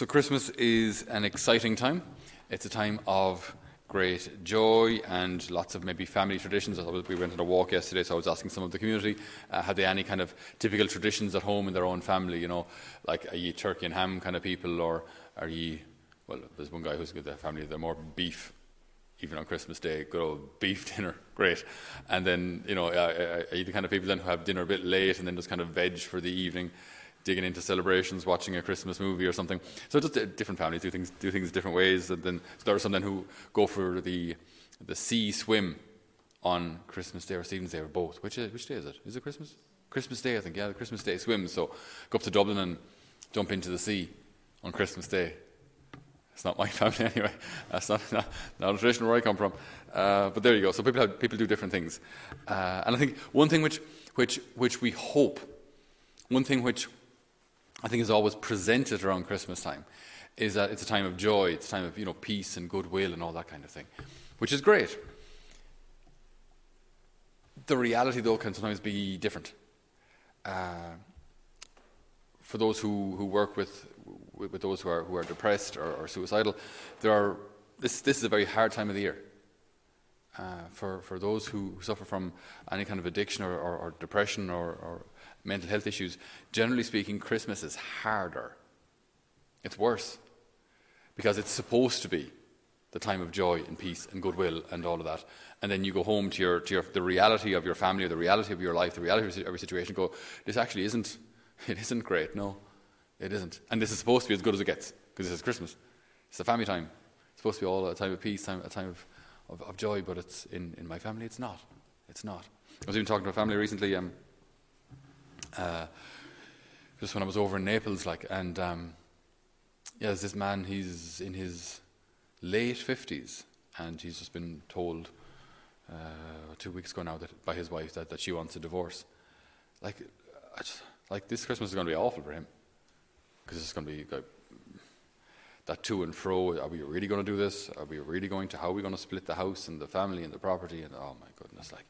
So, Christmas is an exciting time. It's a time of great joy and lots of maybe family traditions. We went on a walk yesterday, so I was asking some of the community, uh, have they any kind of typical traditions at home in their own family? You know, like are you turkey and ham kind of people, or are you, well, there's one guy who's got their family, they're more beef, even on Christmas Day, good old beef dinner, great. And then, you know, uh, are you the kind of people then who have dinner a bit late and then just kind of veg for the evening? Digging into celebrations, watching a Christmas movie or something. So just different families do things do things different ways. And then so there are some then who go for the the sea swim on Christmas Day or Stephen's Day or both. Which which day is it? Is it Christmas? Christmas Day, I think. Yeah, the Christmas Day swim. So go up to Dublin and jump into the sea on Christmas Day. It's not my family anyway. That's not, not, not a tradition where I come from. Uh, but there you go. So people have, people do different things, uh, and I think one thing which which which we hope, one thing which I think is always presented around Christmas time is that it's a time of joy, it's a time of you know peace and goodwill and all that kind of thing, which is great. The reality, though, can sometimes be different. Uh, for those who, who work with, with, with those who are who are depressed or, or, suicidal, there are this this is a very hard time of the year. Uh, for for those who suffer from any kind of addiction or, or, or depression or, or mental health issues, generally speaking, Christmas is harder. It's worse because it's supposed to be the time of joy and peace and goodwill and all of that. And then you go home to, your, to your, the reality of your family, the reality of your life, the reality of every situation. Go, this actually isn't. It isn't great. No, it isn't. And this is supposed to be as good as it gets because this is Christmas. It's the family time. It's supposed to be all a time of peace, time, a time of, of, of joy. But it's in, in my family, it's not. It's not. I was even talking to a family recently. Um, uh, just when I was over in Naples, like, and um, yeah, there's this man. He's in his late fifties, and he's just been told uh, two weeks ago now that by his wife that, that she wants a divorce. Like, just, like this Christmas is going to be awful for him because it's going to be like, that to and fro. Are we really going to do this? Are we really going to? How are we going to split the house and the family and the property? And oh my goodness, like.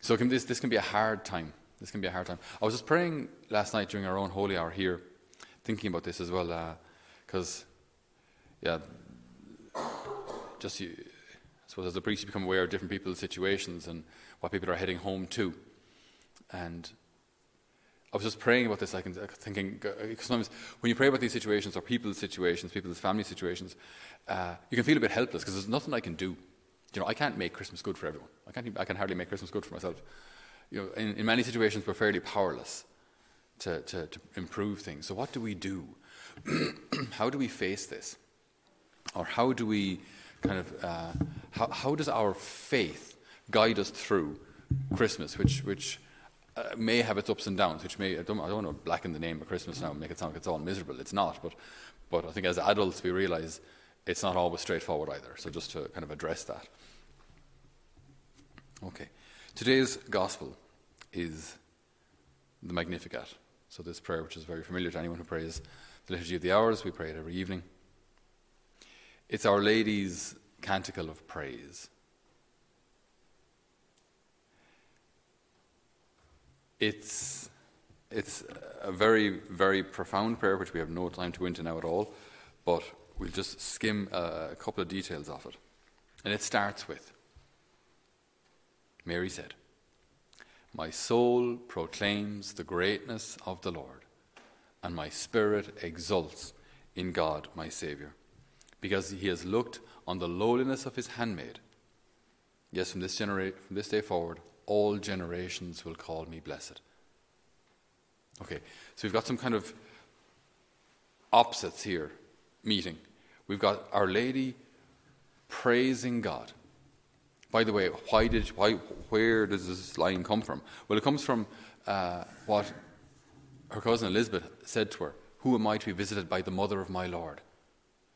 So can this this can be a hard time this can be a hard time. I was just praying last night during our own holy hour here, thinking about this as well, because, uh, yeah, just you, I suppose as a priest, you become aware of different people's situations and what people are heading home to. And I was just praying about this, like, thinking, sometimes when you pray about these situations or people's situations, people's family situations, uh, you can feel a bit helpless because there's nothing I can do. You know, I can't make Christmas good for everyone. I, can't, I can hardly make Christmas good for myself you know, in, in many situations, we're fairly powerless to, to, to improve things. So, what do we do? how do we face this? Or how do we kind of, uh, how, how does our faith guide us through Christmas, which, which uh, may have its ups and downs, which may, I don't, I don't want to blacken the name of Christmas now and make it sound like it's all miserable. It's not, but, but I think as adults we realize it's not always straightforward either. So, just to kind of address that. Okay. Today's gospel is the Magnificat. So, this prayer, which is very familiar to anyone who prays the Liturgy of the Hours, we pray it every evening. It's Our Lady's canticle of praise. It's, it's a very, very profound prayer, which we have no time to go into now at all, but we'll just skim a, couple of details off it. And it starts with Mary said, My soul proclaims the greatness of the Lord, and my spirit exults in God my Saviour, because he has looked on the lowliness of his handmaid. Yes, from this, genera- from this day forward, all generations will call me blessed. Okay, so we've got some kind of opposites here meeting. We've got Our Lady praising God. By the way, why did why where does this line come from? Well, it comes from uh, what her cousin Elizabeth said to her: "Who am I to be visited by the mother of my Lord?"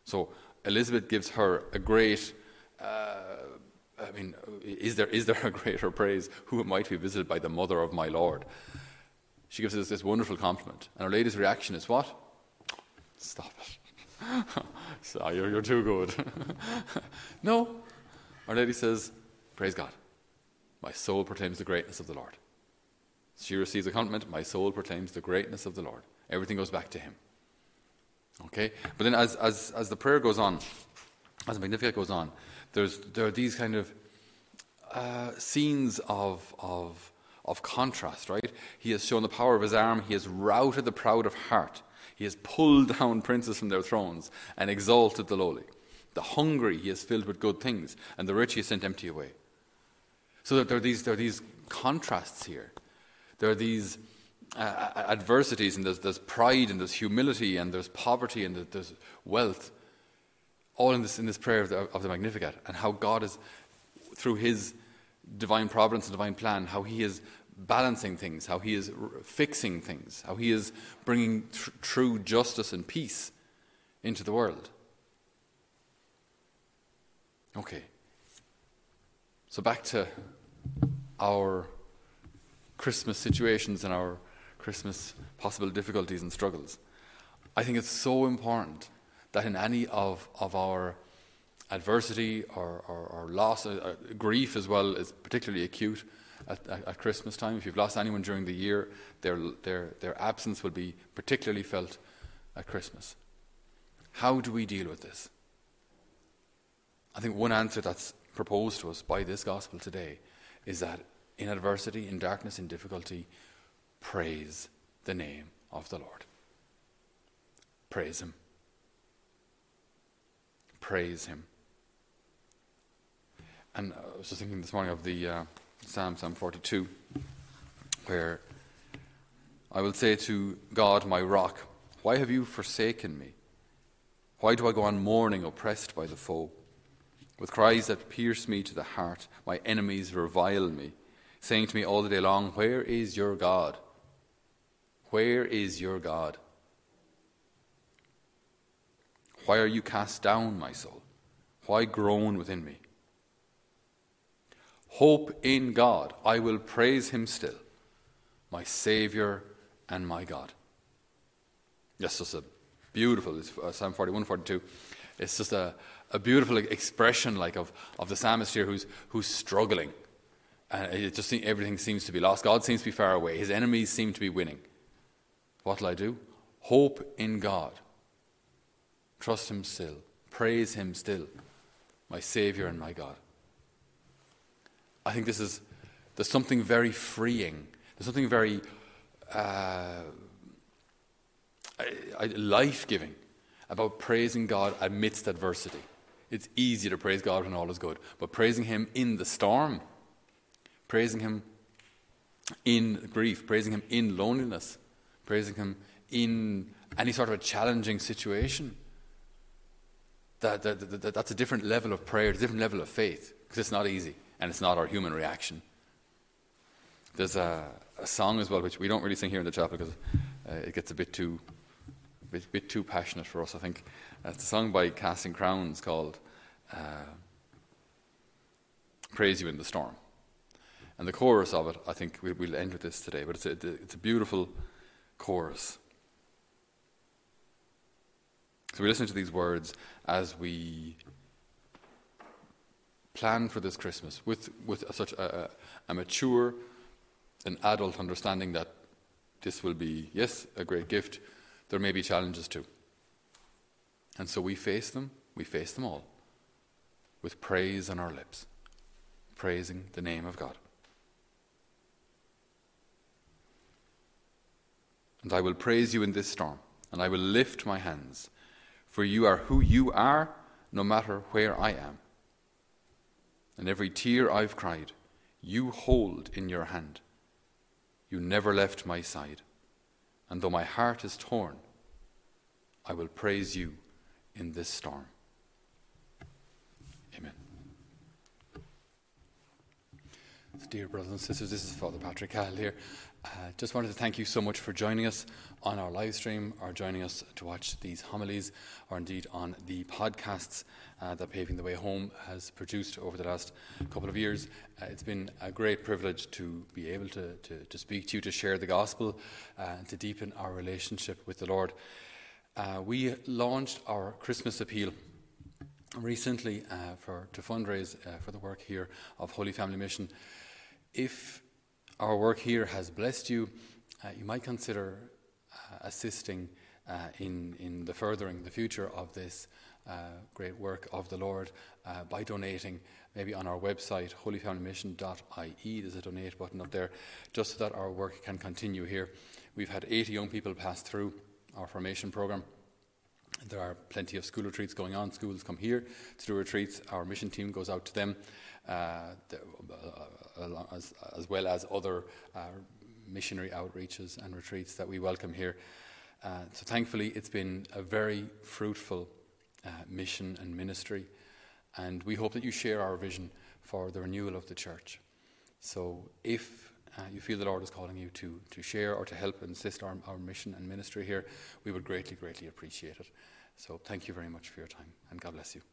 So Elizabeth gives her a great. Uh, I mean, is there is there a greater praise? Who am I to be visited by the mother of my Lord? She gives us this wonderful compliment, and Our Lady's reaction is what? Stop it! so you're, you're too good. no, Our Lady says, Praise God. My soul proclaims the greatness of the Lord. She receives a compliment. My soul proclaims the greatness of the Lord. Everything goes back to Him. Okay? But then as, as, as the prayer goes on, as the Magnificat goes on, there's, there are these kind of uh, scenes of, of, of contrast, right? He has shown the power of his arm, he has routed the proud of heart, he has pulled down princes from their thrones and exalted the lowly. The hungry he has filled with good things, and the rich he has sent empty away. So that there are these, there are these contrasts here. There are these uh, adversities, and there's, there's pride, and there's humility, and there's poverty, and there's wealth, all in this, in this prayer of the, of the Magnificat, and how God is, through His divine providence and divine plan, how He is balancing things, how He is r- fixing things, how He is bringing tr- true justice and peace into the world. Okay. So back to our Christmas situations and our Christmas possible difficulties and struggles. I think it's so important that in any of, of our adversity or, or, or loss, uh, uh, grief as well is particularly acute at, at, at, Christmas time. If you've lost anyone during the year, their, their, their absence will be particularly felt at Christmas. How do we deal with this? I think one answer that's proposed to us by this gospel today is that in adversity, in darkness, in difficulty, praise the name of the Lord. Praise Him. Praise Him. And I was just thinking this morning of the uh, Psalm, Psalm 42, where I will say to God, my rock, why have you forsaken me? Why do I go on mourning, oppressed by the foe? With cries that pierce me to the heart, my enemies revile me, saying to me all the day long, Where is your God? Where is your God? Why are you cast down, my soul? Why groan within me? Hope in God. I will praise him still, my Saviour and my God. Yes, just a beautiful, it's uh, Psalm 41, 42. It's just a, a beautiful expression like of, of the psalmist here who's, who's struggling. And it just everything seems to be lost. God seems to be far away. His enemies seem to be winning. What will I do? Hope in God. Trust Him still. Praise Him still. My Savior and my God. I think this is, there's something very freeing. There's something very uh, life giving about praising God amidst adversity. It's easy to praise God when all is good, but praising Him in the storm, praising Him in grief, praising Him in loneliness, praising Him in any sort of a challenging situation. That, that, that, that's a different level of prayer, a different level of faith, because it's not easy and it's not our human reaction. There's a, a song as well, which we don't really sing here in the chapel because uh, it gets a bit too, bit, bit too passionate for us, I think. Uh, it's a song by Casting Crowns called uh, Praise You in the Storm. And the chorus of it, I think we'll, we'll end with this today, but it's a, it's a beautiful chorus. So we listen to these words as we plan for this Christmas with, with a, such a, a mature and adult understanding that this will be, yes, a great gift. There may be challenges too. And so we face them, we face them all with praise on our lips, praising the name of God. And I will praise you in this storm, and I will lift my hands, for you are who you are, no matter where I am. And every tear I've cried, you hold in your hand. You never left my side. And though my heart is torn, I will praise you in this storm. Amen. So dear brothers and sisters, this is Father Patrick Cahill here. Uh, just wanted to thank you so much for joining us on our live stream or joining us to watch these homilies or indeed on the podcasts uh, that Paving the Way Home has produced over the last couple of years. Uh, it's been a great privilege to be able to, to, to speak to you, to share the gospel, uh, and to deepen our relationship with the Lord. Uh, we launched our Christmas appeal recently uh, for, to fundraise for the work here of Holy Family Mission. If our work here has blessed you, uh, you might consider uh, assisting uh, in, in the furthering the future of this uh, great work of the Lord uh, by donating maybe on our website, holyfamilymission.ie. There's a donate button up there, just so that our work can continue here. We've had 80 young people pass through our formation program. There are plenty of school retreats going on. Schools come here to do retreats. Our mission team goes out to them, uh, the, uh, as, as, well as other uh, missionary outreaches and retreats that we welcome here. Uh, so thankfully, it's been a very fruitful uh, mission and ministry, and we hope that you share our vision for the renewal of the church. So if uh, you feel the Lord is calling you to, to share or to help and assist our, our mission and ministry here, we would greatly, greatly appreciate it. So thank you very much for your time, and God bless you.